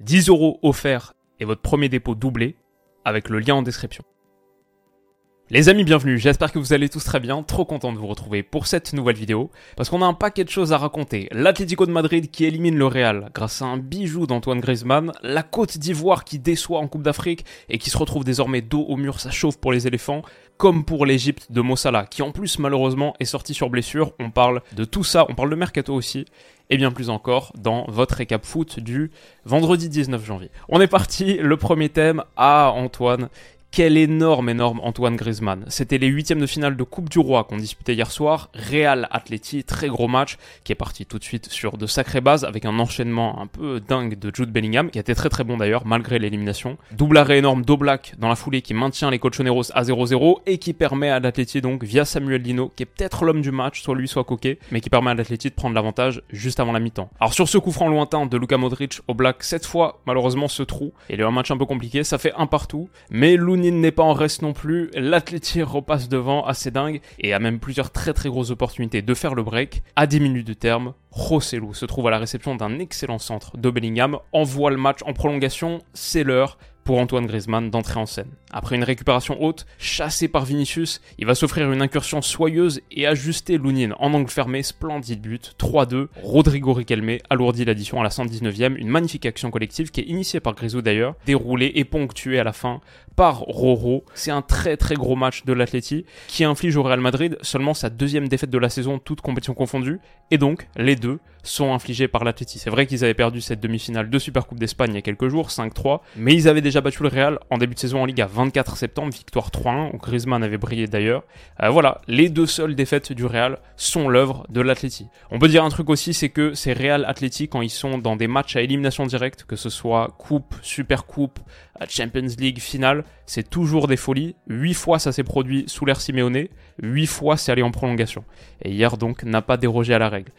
10 euros offerts et votre premier dépôt doublé avec le lien en description. Les amis, bienvenue, j'espère que vous allez tous très bien, trop content de vous retrouver pour cette nouvelle vidéo, parce qu'on a un paquet de choses à raconter. L'Atlético de Madrid qui élimine le Real grâce à un bijou d'Antoine Griezmann, la Côte d'Ivoire qui déçoit en Coupe d'Afrique et qui se retrouve désormais dos au mur, ça chauffe pour les éléphants, comme pour l'Égypte de Mossala, qui en plus malheureusement est sorti sur blessure, on parle de tout ça, on parle de Mercato aussi, et bien plus encore dans votre récap foot du vendredi 19 janvier. On est parti, le premier thème à Antoine quel énorme, énorme Antoine Griezmann. C'était les huitièmes de finale de Coupe du Roi qu'on disputait hier soir. Real Atleti, très gros match, qui est parti tout de suite sur de sacrées bases, avec un enchaînement un peu dingue de Jude Bellingham, qui a été très très bon d'ailleurs, malgré l'élimination. Double arrêt énorme d'Oblak dans la foulée qui maintient les Colchoneros à 0-0 et qui permet à l'Atleti donc, via Samuel Lino, qui est peut-être l'homme du match, soit lui, soit Coquet, mais qui permet à l'Atleti de prendre l'avantage juste avant la mi-temps. Alors sur ce coup franc lointain de Luka Modric, Oblak, cette fois, malheureusement, ce trou, il est un match un peu compliqué, ça fait un partout, mais n'est pas en reste non plus. L'Atleti repasse devant, assez dingue, et a même plusieurs très très grosses opportunités de faire le break. À 10 minutes de terme, Rossellou se trouve à la réception d'un excellent centre de Bellingham, envoie le match en prolongation, c'est l'heure pour Antoine Griezmann d'entrer en scène. Après une récupération haute, chassé par Vinicius, il va s'offrir une incursion soyeuse et ajuster Lounine en angle fermé, splendide but, 3-2. Rodrigo Riquelme alourdit l'addition à la 119e, une magnifique action collective qui est initiée par Grisou d'ailleurs, déroulée et ponctuée à la fin par Roro. C'est un très très gros match de l'Atleti qui inflige au Real Madrid seulement sa deuxième défaite de la saison, toute compétition confondue, et donc les deux sont infligés par l'Atleti. C'est vrai qu'ils avaient perdu cette demi-finale de Supercoupe d'Espagne il y a quelques jours, 5-3, mais ils avaient déjà battu le Real en début de saison en Ligue à 24 septembre, victoire 3-1, où Griezmann avait brillé d'ailleurs. Euh, voilà, les deux seules défaites du Real sont l'œuvre de l'Atleti. On peut dire un truc aussi, c'est que ces Real Atleti, quand ils sont dans des matchs à élimination directe, que ce soit Coupe, Super Coupe, Champions League, finale, c'est toujours des folies. 8 fois ça s'est produit sous l'ère Simeone, 8 fois c'est allé en prolongation. Et hier donc n'a pas dérogé à la règle.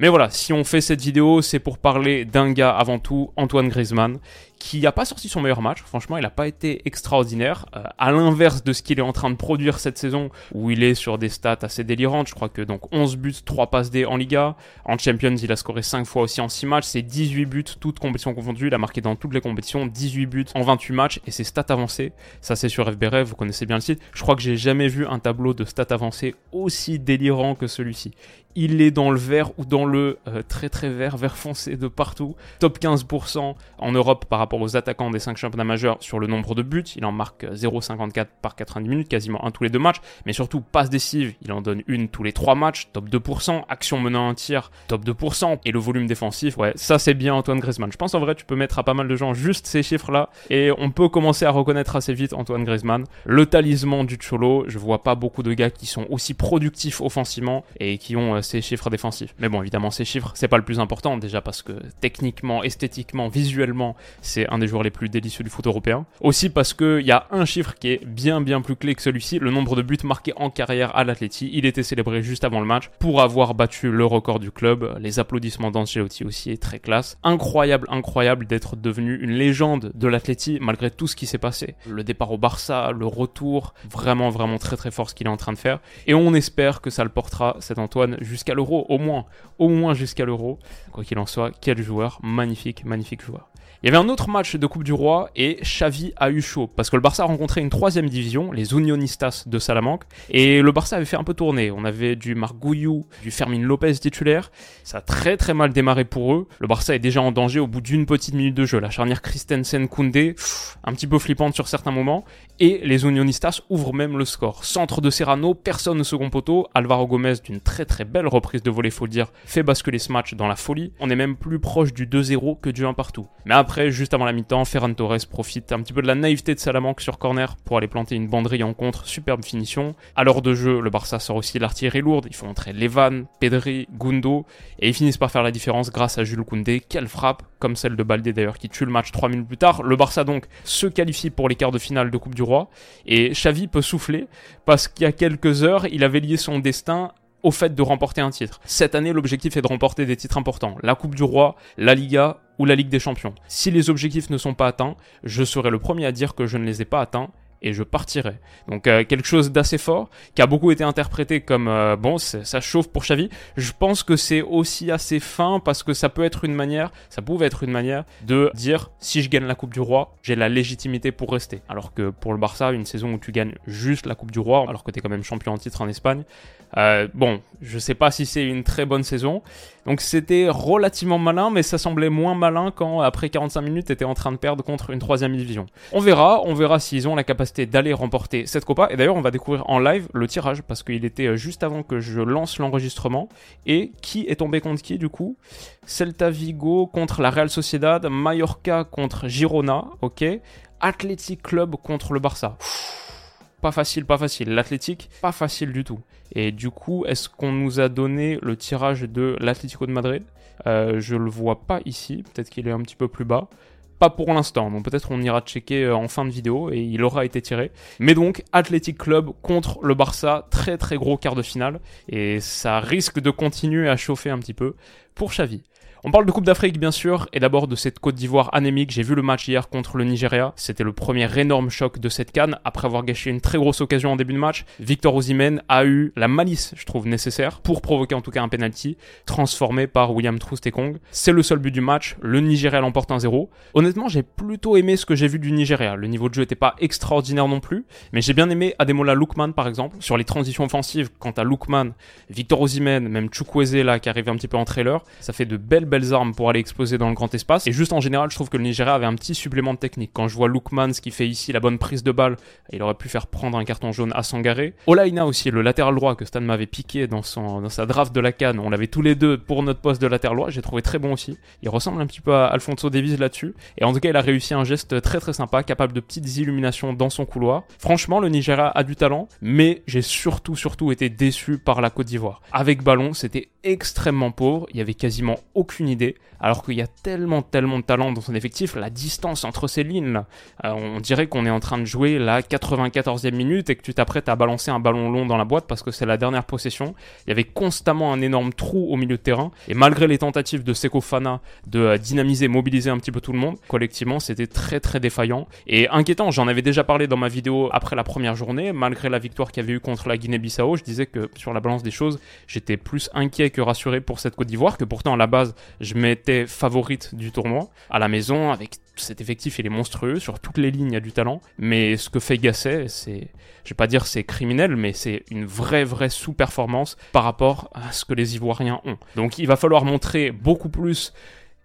Mais voilà, si on fait cette vidéo, c'est pour parler d'un gars avant tout, Antoine Griezmann, qui n'a pas sorti son meilleur match. Franchement, il n'a pas été extraordinaire. Euh, à l'inverse de ce qu'il est en train de produire cette saison, où il est sur des stats assez délirantes. Je crois que donc 11 buts, 3 passes D en Liga. En Champions, il a scoré 5 fois aussi en 6 matchs. C'est 18 buts, toutes compétitions confondues. Il a marqué dans toutes les compétitions 18 buts en 28 matchs. Et ses stats avancées, ça c'est sur FBRF, vous connaissez bien le site. Je crois que j'ai jamais vu un tableau de stats avancées aussi délirant que celui-ci. Il est dans le vert ou dans le euh, très très vert, vert foncé de partout. Top 15% en Europe par rapport aux attaquants des 5 championnats majeurs sur le nombre de buts. Il en marque 0,54 par 90 minutes, quasiment un tous les deux matchs. Mais surtout, passe décisive, il en donne une tous les 3 matchs, top 2%. Action menant un tir, top 2%. Et le volume défensif, ouais, ça c'est bien Antoine Griezmann. Je pense en vrai, tu peux mettre à pas mal de gens juste ces chiffres-là. Et on peut commencer à reconnaître assez vite Antoine Griezmann. Le talisman du Cholo, je vois pas beaucoup de gars qui sont aussi productifs offensivement et qui ont euh, ces chiffres défensifs. Mais bon, évidemment, ces chiffres, c'est pas le plus important déjà parce que techniquement, esthétiquement, visuellement, c'est un des joueurs les plus délicieux du foot européen. Aussi parce qu'il y a un chiffre qui est bien bien plus clé que celui-ci, le nombre de buts marqués en carrière à l'Atleti. Il était célébré juste avant le match pour avoir battu le record du club. Les applaudissements d'Ancelotti aussi est très classe. Incroyable, incroyable d'être devenu une légende de l'Atleti malgré tout ce qui s'est passé. Le départ au Barça, le retour, vraiment vraiment très très fort ce qu'il est en train de faire. Et on espère que ça le portera cet Antoine jusqu'à l'Euro, au moins, au moins jusqu'à l'Euro. Quoi qu'il en soit, quel joueur, magnifique, magnifique joueur. Il y avait un autre match de Coupe du Roi et Xavi a eu chaud parce que le Barça a rencontré une troisième division, les Unionistas de Salamanque, et le Barça avait fait un peu tourner. On avait du Marc Gouillou, du Fermin Lopez titulaire. Ça a très très mal démarré pour eux. Le Barça est déjà en danger au bout d'une petite minute de jeu. La charnière Christensen-Koundé, un petit peu flippante sur certains moments, et les Unionistas ouvrent même le score. Centre de Serrano, personne au second poteau, Alvaro Gomez d'une très très belle reprise de volée, faut le dire, fait basculer ce match dans la folie. On est même plus proche du 2-0 que du 1 partout. Mais juste avant la mi-temps, Ferran Torres profite un petit peu de la naïveté de Salamanque sur corner pour aller planter une banderie en contre, superbe finition. À l'heure de jeu, le Barça sort aussi l'artillerie lourde, il faut entrer Levan, Pedri, Gundo, et ils finissent par faire la différence grâce à Jules Koundé. Quelle frappe, comme celle de Baldé d'ailleurs, qui tue le match 3 minutes plus tard. Le Barça donc se qualifie pour les quarts de finale de Coupe du Roi, et Xavi peut souffler, parce qu'il y a quelques heures, il avait lié son destin au fait de remporter un titre. Cette année, l'objectif est de remporter des titres importants. La Coupe du Roi, la Liga ou la Ligue des Champions. Si les objectifs ne sont pas atteints, je serai le premier à dire que je ne les ai pas atteints et je partirai. Donc euh, quelque chose d'assez fort, qui a beaucoup été interprété comme euh, bon, ça chauffe pour Xavi. Je pense que c'est aussi assez fin parce que ça peut être une manière, ça pouvait être une manière de dire si je gagne la Coupe du Roi, j'ai la légitimité pour rester. Alors que pour le Barça, une saison où tu gagnes juste la Coupe du Roi, alors que tu es quand même champion en titre en Espagne, euh, bon, je sais pas si c'est une très bonne saison. Donc c'était relativement malin, mais ça semblait moins malin quand après 45 minutes, tu étais en train de perdre contre une troisième division. On verra, on verra s'ils ont la capacité d'aller remporter cette Copa. Et d'ailleurs, on va découvrir en live le tirage parce qu'il était euh, juste avant que je lance l'enregistrement. Et qui est tombé contre qui du coup? Celta Vigo contre la Real Sociedad, Mallorca contre Girona, ok? Athletic Club contre le Barça. Pas facile, pas facile. L'Athletic, pas facile du tout. Et du coup, est-ce qu'on nous a donné le tirage de l'Atlético de Madrid? Euh, Je le vois pas ici. Peut-être qu'il est un petit peu plus bas. Pas pour l'instant, donc peut-être on ira checker euh, en fin de vidéo et il aura été tiré. Mais donc, Athletic Club contre le Barça, très très gros quart de finale. Et ça risque de continuer à chauffer un petit peu pour Xavi. On parle de Coupe d'Afrique bien sûr, et d'abord de cette Côte d'Ivoire anémique. J'ai vu le match hier contre le Nigeria. C'était le premier énorme choc de cette canne. Après avoir gâché une très grosse occasion en début de match, Victor Osimhen a eu la malice, je trouve, nécessaire pour provoquer en tout cas un penalty transformé par William Troustekong. C'est le seul but du match. Le Nigeria l'emporte 1-0. Honnêtement, j'ai plutôt aimé ce que j'ai vu du Nigeria. Le niveau de jeu n'était pas extraordinaire non plus, mais j'ai bien aimé Ademola Lookman par exemple sur les transitions offensives. Quant à Lookman, Victor Osimhen, même Chukwueze là qui arrive un petit peu en trailer, ça fait de belles belles armes pour aller exploser dans le grand espace. Et juste en général, je trouve que le Nigeria avait un petit supplément de technique. Quand je vois Lookman, ce qu'il fait ici, la bonne prise de balle, il aurait pu faire prendre un carton jaune à Sangaré. Olaina aussi, le latéral droit que Stan m'avait piqué dans, sa draft de la canne. On l'avait tous les deux pour notre poste de latéral droit. J'ai trouvé très bon aussi. Il ressemble un petit peu à Alfonso Davis là-dessus. Et en tout cas, il a réussi un geste très très sympa, capable de petites illuminations dans son couloir. Franchement, le Nigeria a du talent, mais j'ai surtout surtout été déçu par la Côte d'Ivoire. Avec ballon, c'était extrêmement pauvre. Il y avait quasiment aucune idée alors qu'il y a tellement, tellement de talent dans son effectif, la distance entre ces lignes, là, euh, on dirait qu'on est en train de jouer la 94e minute et que tu t'apprêtes à balancer un ballon long dans la boîte parce que c'est la dernière possession. Il y avait constamment un énorme trou au milieu de terrain, et malgré les tentatives de Seko Fana de euh, dynamiser, mobiliser un petit peu tout le monde, collectivement, c'était très, très défaillant et inquiétant. J'en avais déjà parlé dans ma vidéo après la première journée, malgré la victoire qu'il y avait eu contre la Guinée-Bissau, je disais que sur la balance des choses, j'étais plus inquiet que rassuré pour cette Côte d'Ivoire, que pourtant à la base, je m'étais favorite du tournoi. À la maison, avec cet effectif, il est monstrueux. Sur toutes les lignes, il y a du talent. Mais ce que fait Gasset, c'est, je vais pas dire c'est criminel, mais c'est une vraie, vraie sous-performance par rapport à ce que les Ivoiriens ont. Donc il va falloir montrer beaucoup plus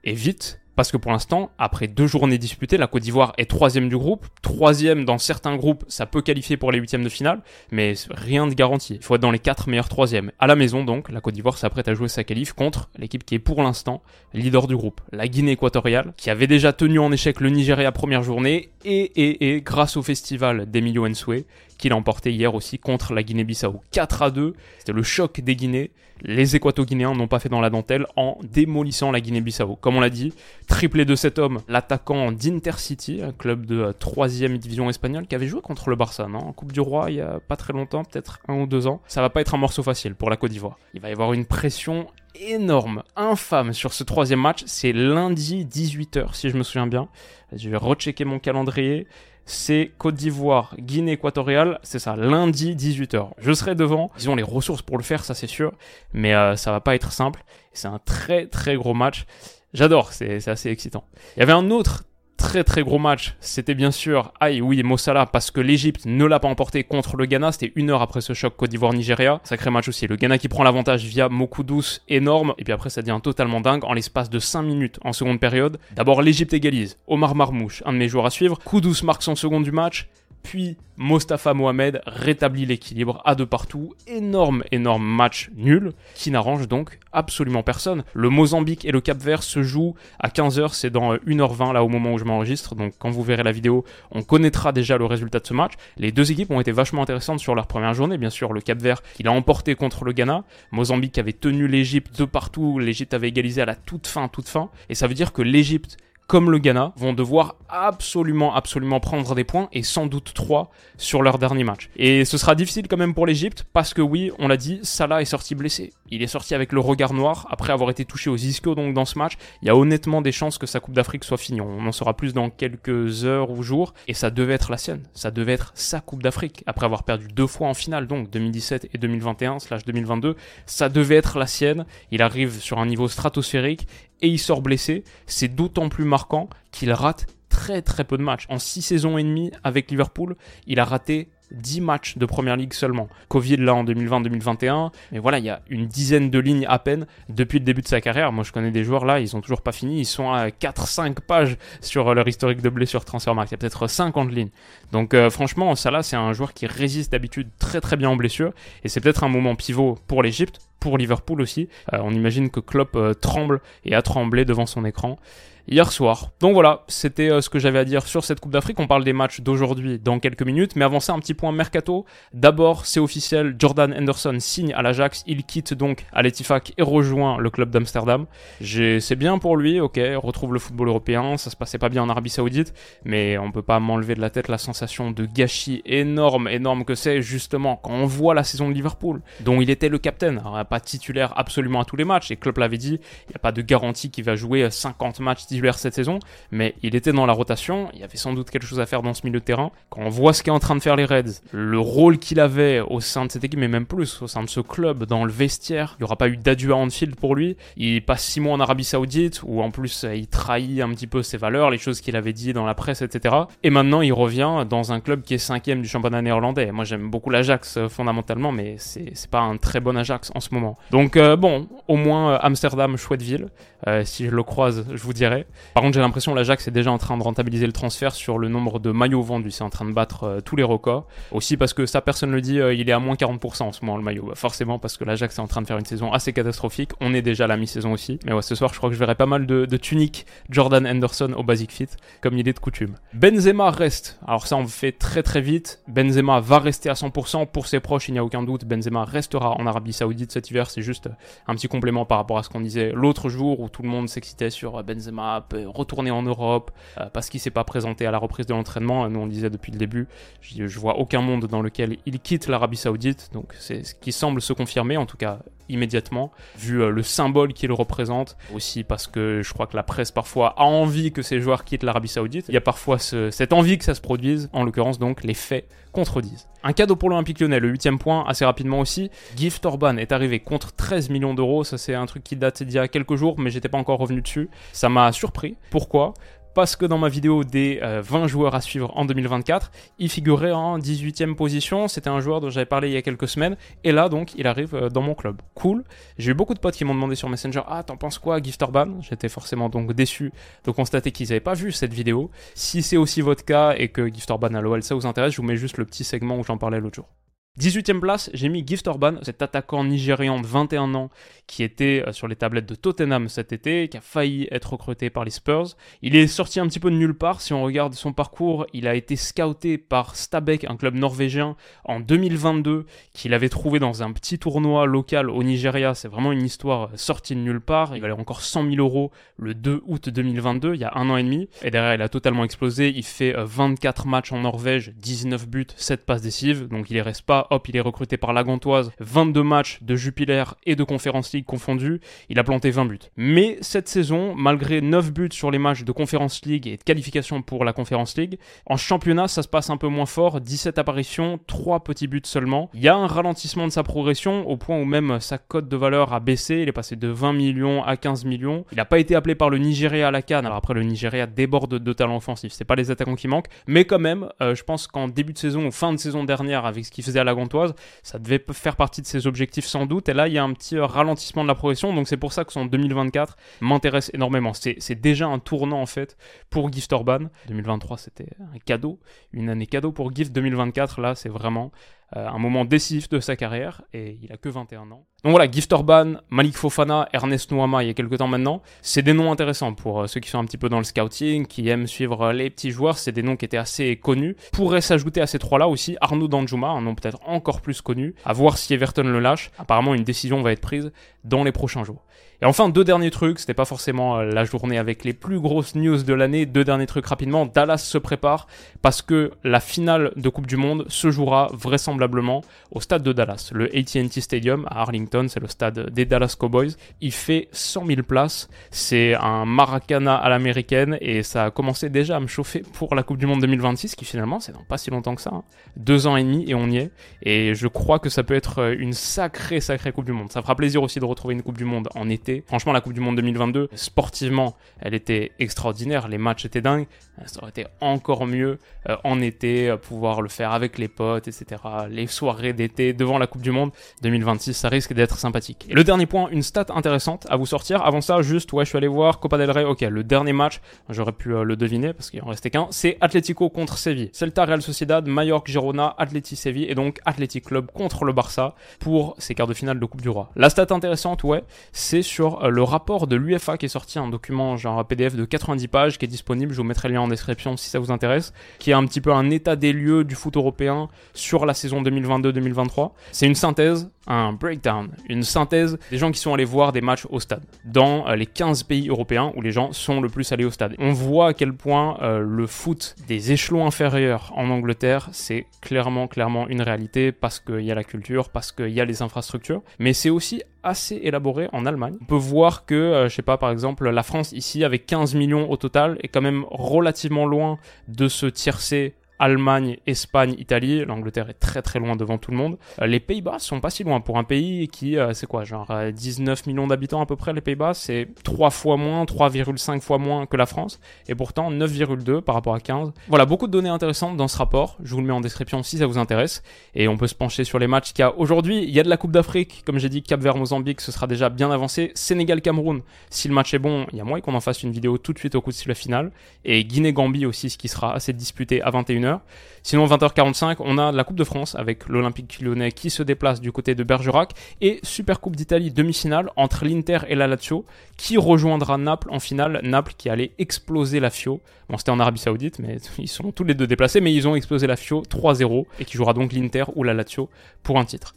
et vite parce que pour l'instant, après deux journées disputées, la Côte d'Ivoire est troisième du groupe. Troisième dans certains groupes, ça peut qualifier pour les huitièmes de finale, mais rien de garanti. Il faut être dans les quatre meilleurs troisièmes. À la maison, donc, la Côte d'Ivoire s'apprête à jouer sa qualif contre l'équipe qui est pour l'instant leader du groupe, la Guinée équatoriale, qui avait déjà tenu en échec le Nigeria première journée, et, grâce au festival d'Emilio Ensue, qu'il a emporté hier aussi contre la Guinée-Bissau. 4 à 2, c'était le choc des Guinées. Les Équato-Guinéens n'ont pas fait dans la dentelle en démolissant la Guinée-Bissau. Comme on l'a dit, triplé de cet homme, l'attaquant d'Intercity, un club de 3ème division espagnole qui avait joué contre le Barça, non? En Coupe du Roi il y a pas très longtemps, peut-être un ou deux ans. Ça va pas être un morceau facile pour la Côte d'Ivoire. Il va y avoir une pression énorme, infâme sur ce troisième match. C'est lundi 18h, si je me souviens bien. Je vais rechecker mon calendrier c'est Côte d'Ivoire, Guinée équatoriale, c'est ça, lundi 18h. Je serai devant, ils ont les ressources pour le faire, ça c'est sûr, mais euh, ça va pas être simple. C'est un très très gros match. J'adore, c'est assez excitant. Il y avait un autre très très gros match, c'était bien sûr, aïe oui, Mossala, parce que l'Egypte ne l'a pas emporté contre le Ghana, c'était une heure après ce choc Côte d'Ivoire-Nigeria. Sacré match aussi, le Ghana qui prend l'avantage via Mokudus, énorme, et puis après ça devient totalement dingue en l'espace de 5 minutes en seconde période. D'abord l'Egypte égalise, Omar Marmouche, un de mes joueurs à suivre, Kudus marque son second du match, puis Mostafa Mohamed rétablit l'équilibre à deux partout. Énorme, énorme match nul qui n'arrange donc absolument personne. Le Mozambique et le Cap Vert se jouent à 15h, c'est dans 1h20 là au moment où je m'enregistre. Donc quand vous verrez la vidéo, on connaîtra déjà le résultat de ce match. Les deux équipes ont été vachement intéressantes sur leur première journée. Bien sûr, le Cap Vert qui l'a emporté contre le Ghana. Mozambique avait tenu l'Égypte de partout. L'Égypte avait égalisé à la toute fin, toute fin. Et ça veut dire que l'Égypte comme le Ghana, vont devoir absolument, absolument prendre des points et sans doute trois sur leur dernier match. Et ce sera difficile quand même pour l'Egypte parce que oui, on l'a dit, Salah est sorti blessé. Il est sorti avec le regard noir après avoir été touché aux ischios donc dans ce match. Il y a honnêtement des chances que sa Coupe d'Afrique soit finie. On en saura plus dans quelques heures ou jours et ça devait être la sienne. Ça devait être sa Coupe d'Afrique après avoir perdu deux fois en finale donc 2017 et 2021 slash 2022. Ça devait être la sienne. Il arrive sur un niveau stratosphérique et il sort blessé, c'est d'autant plus marquant qu'il rate très très peu de matchs. En 6 saisons et demie avec Liverpool, il a raté 10 matchs de première ligue seulement. Covid là en 2020-2021, mais voilà, il y a une dizaine de lignes à peine depuis le début de sa carrière. Moi je connais des joueurs là, ils ont toujours pas fini, ils sont à 4-5 pages sur leur historique de blessure Transfermarkt. Il y a peut-être 50 lignes. Donc euh, franchement, ça là, c'est un joueur qui résiste d'habitude très très bien en blessure et c'est peut-être un moment pivot pour l'Egypte pour Liverpool aussi. Euh, on imagine que Klopp euh, tremble et a tremblé devant son écran hier soir. Donc voilà, c'était euh, ce que j'avais à dire sur cette Coupe d'Afrique. On parle des matchs d'aujourd'hui dans quelques minutes, mais avant ça, un petit point mercato. D'abord, c'est officiel, Jordan Henderson signe à l'Ajax. Il quitte donc à l'Etifak et rejoint le club d'Amsterdam. C'est bien pour lui, ok, retrouve le football européen. Ça se passait pas bien en Arabie Saoudite, mais on peut pas m'enlever de la tête la sensation de gâchis énorme, énorme que c'est justement quand on voit la saison de Liverpool, dont il était le capitaine, pas titulaire absolument à tous les matchs. Et Klopp l'avait dit, il n'y a pas de garantie qu'il va jouer 50 matchs cette saison, mais il était dans la rotation, il y avait sans doute quelque chose à faire dans ce milieu de terrain. Quand on voit ce qu'est en train de faire les Reds, le rôle qu'il avait au sein de cette équipe, mais même plus, au sein de ce club, dans le vestiaire, il n'y aura pas eu d'adieu à Anfield pour lui. Il passe six mois en Arabie Saoudite, où en plus il trahit un petit peu ses valeurs, les choses qu'il avait dit dans la presse, etc. Et maintenant il revient dans un club qui est cinquième du championnat néerlandais. Moi j'aime beaucoup l'Ajax euh, fondamentalement, mais c'est pas un très bon Ajax en ce moment. Donc euh, bon, au moins euh, Amsterdam, chouette ville. si je le croise, je vous dirai. Par contre, j'ai l'impression que l'Ajax est déjà en train de rentabiliser le transfert sur le nombre de maillots vendus. C'est en train de battre euh, tous les records. Aussi parce que ça, personne ne le dit, euh, il est à moins 40% en ce moment le maillot. Bah, forcément, parce que l'Ajax est en train de faire une saison assez catastrophique. On est déjà à la mi-saison aussi. Mais ouais, ce soir, je crois que je verrai pas mal de, tuniques Jordan Henderson au Basic Fit, comme il est de coutume. Benzema reste. Alors ça, on fait très très vite. Benzema va rester à 100% pour ses proches, il n'y a aucun doute. Benzema restera en Arabie Saoudite C'est juste un petit complément par rapport à ce qu'on disait l'autre jour où tout le monde s'excitait sur Benzema retourner en Europe euh, parce qu'il s'est pas présenté à la reprise de l'entraînement. Nous on disait depuis le début, je vois aucun monde dans lequel il quitte l'Arabie Saoudite, donc c'est ce qui semble se confirmer en tout cas immédiatement, vu euh, le symbole qu'il représente, aussi parce que je crois que la presse parfois a envie que ces joueurs quittent l'Arabie Saoudite. Il y a parfois cette envie que ça se produise, en l'occurrence donc les faits contredisent. Un cadeau pour l'Olympique lyonnais, le huitième point, assez rapidement aussi. Gift Orban est arrivé contre 13 millions d'euros, ça c'est un truc qui date d'il y a quelques jours, mais j'étais pas encore revenu dessus. Ça m'a surpris. Pourquoi? Parce que dans ma vidéo des 20 euh, joueurs à suivre en 2024, il figurait en 18e position. C'était un joueur dont j'avais parlé il y a quelques semaines. Et là, donc, il arrive euh, dans mon club. Cool. J'ai eu beaucoup de potes qui m'ont demandé sur Messenger Ah, t'en penses quoi, Gift Urban J'étais forcément donc déçu de constater qu'ils n'avaient pas vu cette vidéo. Si c'est aussi votre cas et que Gift Urban à l'OL ça vous intéresse, je vous mets juste le petit segment où j'en parlais l'autre jour. 18ème place, j'ai mis Gift Orban, cet attaquant nigérian de 21 ans qui était euh, sur les tablettes de Tottenham cet été, qui a failli être recruté par les Spurs. Il est sorti un petit peu de nulle part. Si on regarde son parcours, il a été scouté par Stabæk, un club norvégien, en 2022, qu'il avait trouvé dans un petit tournoi local au Nigeria. C'est vraiment une histoire sortie de nulle part. Il valait encore 100 000 euros le 2 août 2022, il y a un an et demi. Et derrière, il a totalement explosé. Il fait 24 euh, matchs en Norvège, 19 buts, 7 passes décisives. Donc il ne reste pas hop, il est recruté par la Gantoise, 22 matchs de Jupiler et de Conference League confondus, il a planté 20 buts. Mais cette saison, malgré 9 buts sur les matchs de Conference League et de qualification pour la Conference League, en championnat, ça se passe un peu moins fort, 17 apparitions, 3 petits buts seulement. Il y a un ralentissement de sa progression au point où même sa cote de valeur a baissé, il est passé de 20 millions à 15 millions. Il n'a pas été appelé par le Nigeria à la Cannes, alors après le Nigeria déborde de talent offensif, c'est pas les attaquants qui manquent, mais quand même, euh, je pense qu'en début de saison ou fin de saison dernière, avec ce qu'il faisait à la Ça devait faire partie de ses objectifs sans doute. Et là, il y a un petit ralentissement de la progression. Donc c'est pour ça que son 2024 m'intéresse énormément. C'est déjà un tournant en fait pour Gift Orban. 2023, c'était un cadeau, une année cadeau pour Gift. 2024, là, c'est vraiment euh, un moment décisif de sa carrière et il a que 21 ans. Donc voilà, Gift Orban, Malik Fofana, Ernest Nouama il y a quelques temps maintenant, c'est des noms intéressants pour euh, ceux qui sont un petit peu dans le scouting, qui aiment suivre euh, les petits joueurs, c'est des noms qui étaient assez connus. Pourrait s'ajouter à ces trois-là aussi Arnaud Danjuma, un nom peut-être encore plus connu, à voir si Everton le lâche. Apparemment une décision va être prise dans les prochains jours. Et enfin, deux derniers trucs, c'était pas forcément la journée avec les plus grosses news de l'année, deux derniers trucs rapidement, Dallas se prépare parce que la finale de Coupe du Monde se jouera vraisemblablement au stade de Dallas, le AT&T Stadium à Arlington, c'est le stade des Dallas Cowboys. Il fait 100 000 places, c'est un Maracana à l'américaine et ça a commencé déjà à me chauffer pour la Coupe du Monde 2026 qui finalement c'est dans pas si longtemps que ça, hein. deux ans et demi et on y est. Et je crois que ça peut être une sacrée sacrée Coupe du Monde. Ça fera plaisir aussi de retrouver une Coupe du Monde en été. Franchement la Coupe du Monde 2022, sportivement, elle était extraordinaire, les matchs étaient dingues. Ça aurait été encore mieux euh, en été, euh, pouvoir le faire avec les potes, etc. Les soirées d'été devant la Coupe du Monde 2026, ça risque d'être sympathique. Et le dernier point, une stat intéressante à vous sortir. Avant ça, juste, ouais, je suis allé voir Copa del Rey. Ok, le dernier match, j'aurais pu euh, le deviner parce qu'il en restait qu'un. C'est Atlético contre Séville. Celta Real Sociedad, Mallorca Girona, Atleti Séville et donc Athletic Club contre le Barça pour ces quarts de finale de Coupe du Roi. La stat intéressante, ouais, c'est sur le rapport de l'UFA qui est sorti, un document genre PDF de 90 pages qui est disponible. Je vous mettrai le lien en description si ça vous intéresse, qui est un petit peu un état des lieux du foot européen sur la saison 2022-2023. C'est une synthèse, un breakdown, une synthèse des gens qui sont allés voir des matchs au stade dans euh, les 15 pays européens où les gens sont le plus allés au stade. On voit à quel point euh, le foot des échelons inférieurs en Angleterre, c'est clairement, clairement une réalité parce qu'il y a la culture, parce qu'il y a les infrastructures, mais c'est aussi assez élaboré en Allemagne. On peut voir que, euh, je sais pas, par exemple, la France ici, avec 15 millions au total, est quand même relativement loin de ce tiercé Allemagne, Espagne, Italie. L'Angleterre est très très loin devant tout le monde. Euh, les Pays-Bas sont pas si loin pour un pays qui, euh, c'est quoi, genre 19 euh, millions d'habitants à peu près. Les Pays-Bas, c'est 3 fois moins, 3,5 fois moins que la France, et pourtant 9,2 par rapport à 15. Voilà, beaucoup de données intéressantes dans ce rapport. Je vous le mets en description si ça vous intéresse, et on peut se pencher sur les matchs qu'il y a aujourd'hui. Il y a de la Coupe d'Afrique, comme j'ai dit, Cap Vert Mozambique, ce sera déjà bien avancé. Sénégal Cameroun, si le match est bon, il y a moyen qu'on en fasse une vidéo tout de suite au coup de sifflet final. Et Guinée Gambie aussi, ce qui sera assez disputé à 21h. Sinon, 20h45, on a la Coupe de France avec l'Olympique lyonnais qui se déplace du côté de Bergerac et Super Coupe d'Italie demi-finale entre l'Inter et la Lazio qui rejoindra Naples en finale. Naples qui allait exploser la Fio. Bon, c'était en Arabie Saoudite, mais ils sont tous les deux déplacés, mais ils ont explosé la Fio 3-0 et qui jouera donc l'Inter ou la Lazio pour un titre.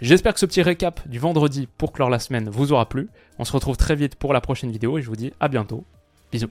J'espère que ce petit récap du vendredi pour clore la semaine vous aura plu. On se retrouve très vite pour la prochaine vidéo et je vous dis à bientôt. Bisous.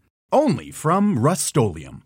only from Rust-Oleum